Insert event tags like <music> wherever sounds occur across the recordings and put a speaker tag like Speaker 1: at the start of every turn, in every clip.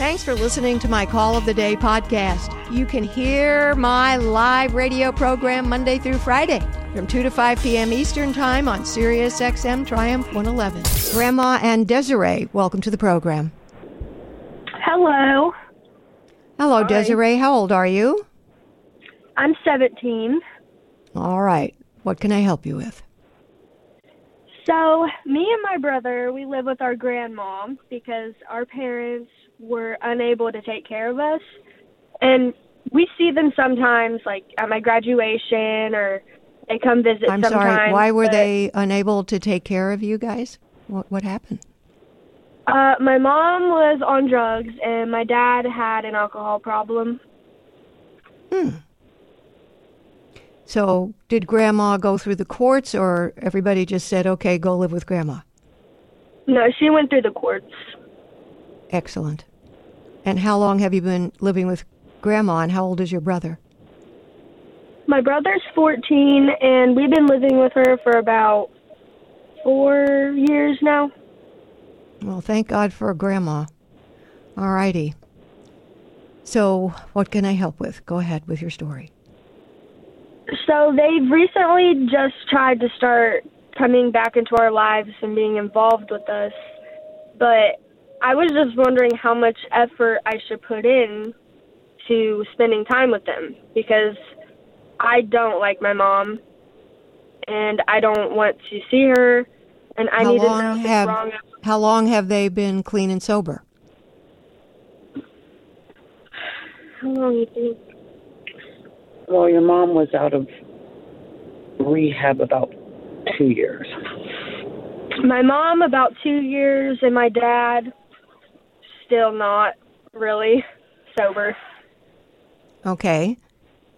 Speaker 1: Thanks for listening to my Call of the Day podcast. You can hear my live radio program Monday through Friday from 2 to 5 p.m. Eastern Time on Sirius XM Triumph 111. Grandma and Desiree, welcome to the program.
Speaker 2: Hello.
Speaker 1: Hello, Desiree. How old are you?
Speaker 2: I'm 17.
Speaker 1: All right. What can I help you with?
Speaker 2: So, me and my brother, we live with our grandma because our parents were unable to take care of us. And we see them sometimes, like at my graduation, or they come visit
Speaker 1: I'm sorry. Why were they unable to take care of you guys? What, what happened?
Speaker 2: Uh, my mom was on drugs, and my dad had an alcohol problem. Hmm.
Speaker 1: So, did grandma go through the courts or everybody just said, okay, go live with grandma?
Speaker 2: No, she went through the courts.
Speaker 1: Excellent. And how long have you been living with grandma and how old is your brother?
Speaker 2: My brother's 14, and we've been living with her for about four years now.
Speaker 1: Well, thank God for grandma. All righty. So, what can I help with? Go ahead with your story.
Speaker 2: So they've recently just tried to start coming back into our lives and being involved with us. But I was just wondering how much effort I should put in to spending time with them because I don't like my mom and I don't want to see her and I
Speaker 1: how
Speaker 2: need to
Speaker 1: long
Speaker 2: know
Speaker 1: have
Speaker 2: wrong.
Speaker 1: how long have they been clean and sober?
Speaker 2: How long you think?
Speaker 3: Well, your mom was out of rehab about two years.
Speaker 2: My mom about two years and my dad still not really sober.
Speaker 1: Okay.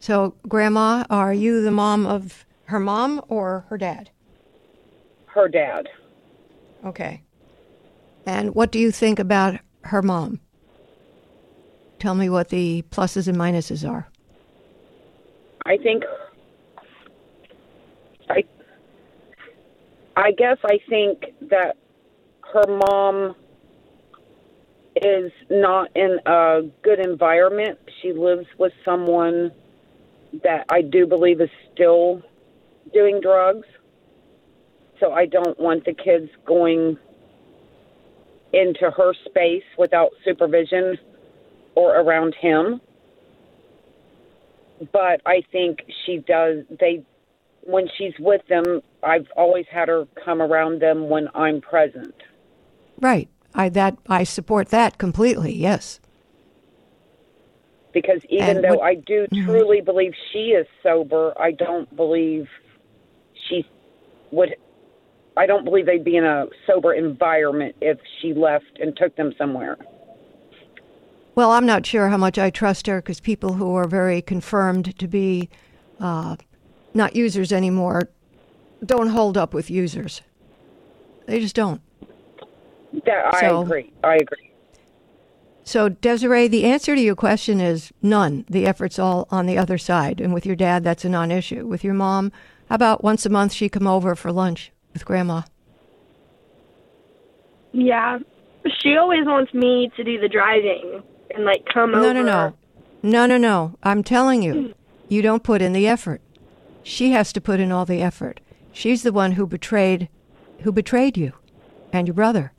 Speaker 1: So, grandma, are you the mom of her mom or her dad?
Speaker 3: Her dad.
Speaker 1: Okay. And what do you think about her mom? Tell me what the pluses and minuses are.
Speaker 3: I think. I. I guess I think that her mom is not in a good environment. She lives with someone that I do believe is still doing drugs. So I don't want the kids going into her space without supervision or around him. But I think she does they when she's with them, I've always had her come around them when I'm present.
Speaker 1: Right. I that I support that completely. Yes.
Speaker 3: because even
Speaker 1: And
Speaker 3: though
Speaker 1: what-
Speaker 3: I do truly believe she is sober, I don't believe she would. I don't believe they'd be in a sober environment if she left and took them somewhere.
Speaker 1: Well, I'm not sure how much I trust her because people who are very confirmed to be uh, not users anymore don't hold up with users. They just don't.
Speaker 3: That
Speaker 1: So-
Speaker 3: I agree. I agree.
Speaker 1: So, Desiree, the answer to your question is none. The effort's all on the other side. And with your dad, that's a non issue. With your mom, how about once a month she come over for lunch with grandma?
Speaker 2: Yeah. She always wants me to do the driving and like come
Speaker 1: No,
Speaker 2: over.
Speaker 1: no, no. No, no, no. No. I'm telling you, you don't put in the effort. She has to put in all the effort. She's the one who betrayed who betrayed you and your brother.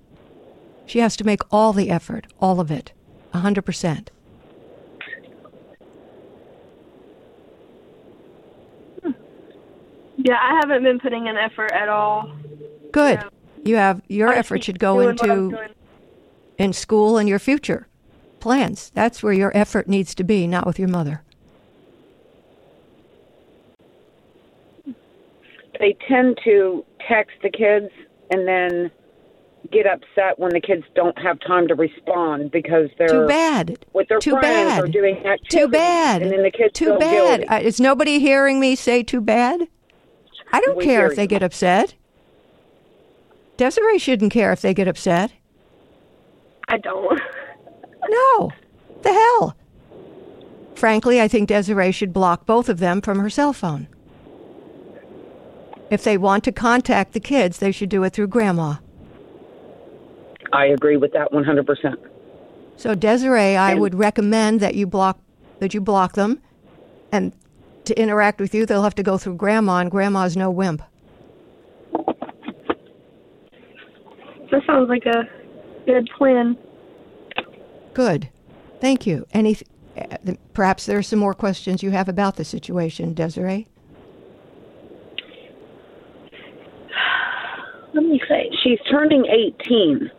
Speaker 1: She has to make all the effort, all of it. A hundred percent.
Speaker 2: Yeah, I haven't been putting in effort at all.
Speaker 1: Good. You have your
Speaker 2: I
Speaker 1: effort should go
Speaker 2: doing what I'm
Speaker 1: into in school and your future plans. That's where your effort needs to be, not with your mother.
Speaker 3: They tend to text the kids and then get upset when the kids don't have time to respond because they're
Speaker 1: Too bad.
Speaker 3: with their
Speaker 1: Too
Speaker 3: friends or
Speaker 1: bad.
Speaker 3: doing activities.
Speaker 1: Too bad.
Speaker 3: And then the kids
Speaker 1: Too
Speaker 3: feel
Speaker 1: bad. Uh, is nobody hearing me say too bad? I don't
Speaker 3: We
Speaker 1: care if they
Speaker 3: you.
Speaker 1: get upset. Desiree shouldn't care if they get upset.
Speaker 2: I don't. <laughs>
Speaker 1: No. The hell. Frankly, I think Desiree should block both of them from her cell phone. If they want to contact the kids, they should do it through grandma.
Speaker 3: I agree with that 100%.
Speaker 1: So Desiree, I would recommend that you block that you block them, and to interact with you, they'll have to go through Grandma, and Grandma's no wimp.
Speaker 2: That sounds like a good plan.
Speaker 1: Good, thank you. Any, uh, perhaps there are some more questions you have about the situation, Desiree.
Speaker 2: Let me say.
Speaker 3: She's turning 18.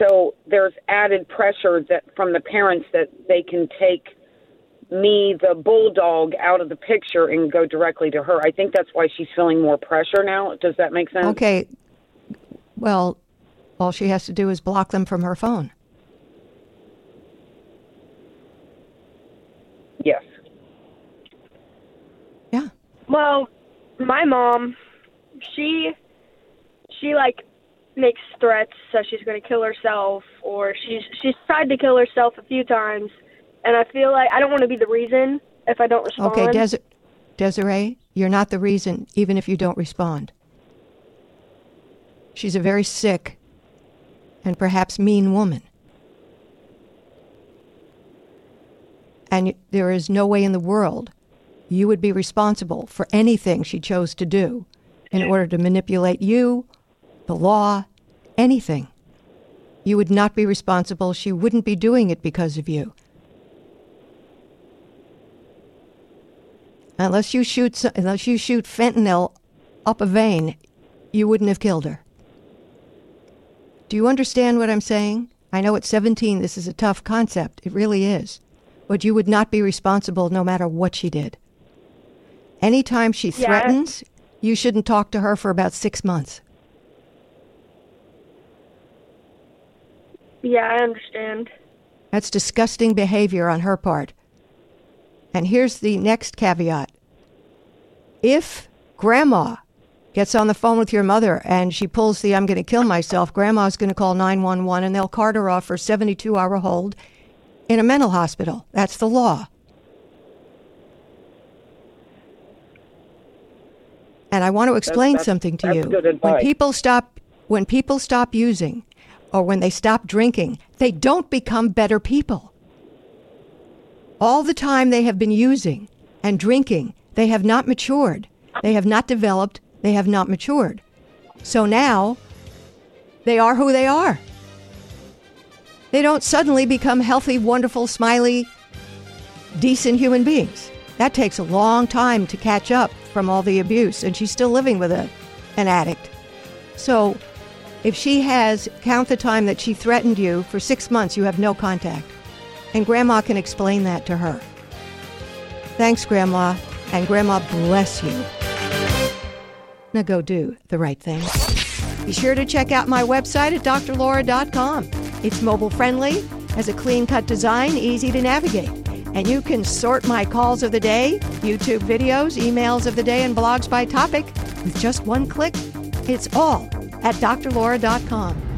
Speaker 3: So there's added pressure that from the parents that they can take me, the bulldog, out of the picture and go directly to her. I think that's why she's feeling more pressure now. Does that make sense?
Speaker 1: Okay. Well, all she has to do is block them from her phone.
Speaker 3: Yes.
Speaker 1: Yeah.
Speaker 2: Well, my mom, she she like makes threats that she's going to kill herself or she's she's tried to kill herself a few times and I feel like I don't want to be the reason if I don't respond.
Speaker 1: Okay, Des- Desiree, you're not the reason even if you don't respond. She's a very sick and perhaps mean woman. And there is no way in the world you would be responsible for anything she chose to do in order to manipulate you, the law, anything. You would not be responsible. She wouldn't be doing it because of you. Unless you shoot unless you shoot fentanyl up a vein, you wouldn't have killed her. Do you understand what I'm saying? I know at 17 this is a tough concept. It really is. But you would not be responsible no matter what she did. Anytime she
Speaker 2: Yeah.
Speaker 1: threatens, you shouldn't talk to her for about six months.
Speaker 2: Yeah, I understand.
Speaker 1: That's disgusting behavior on her part. And here's the next caveat. If grandma gets on the phone with your mother and she pulls the I'm going to kill myself, grandma's going to call 911 and they'll cart her off for 72 hour hold in a mental hospital. That's the law. And I want to explain
Speaker 3: that's-
Speaker 1: something to you. when people stop when people stop using or when they stop drinking, they don't become better people. All the time they have been using and drinking, they have not matured. They have not developed. They have not matured. So now they are who they are. They don't suddenly become healthy, wonderful, smiley, decent human beings. That takes a long time to catch up from all the abuse, and she's still living with a, an addict. So if she has, count the time that she threatened you for six months, you have no contact. And Grandma can explain that to her. Thanks, Grandma, and Grandma bless you. Now go do the right thing. Be sure to check out my website at drlaura.com. It's mobile friendly, has a clean cut design, easy to navigate. And you can sort my calls of the day, YouTube videos, emails of the day, and blogs by topic with just one click. It's all at drlaura.com.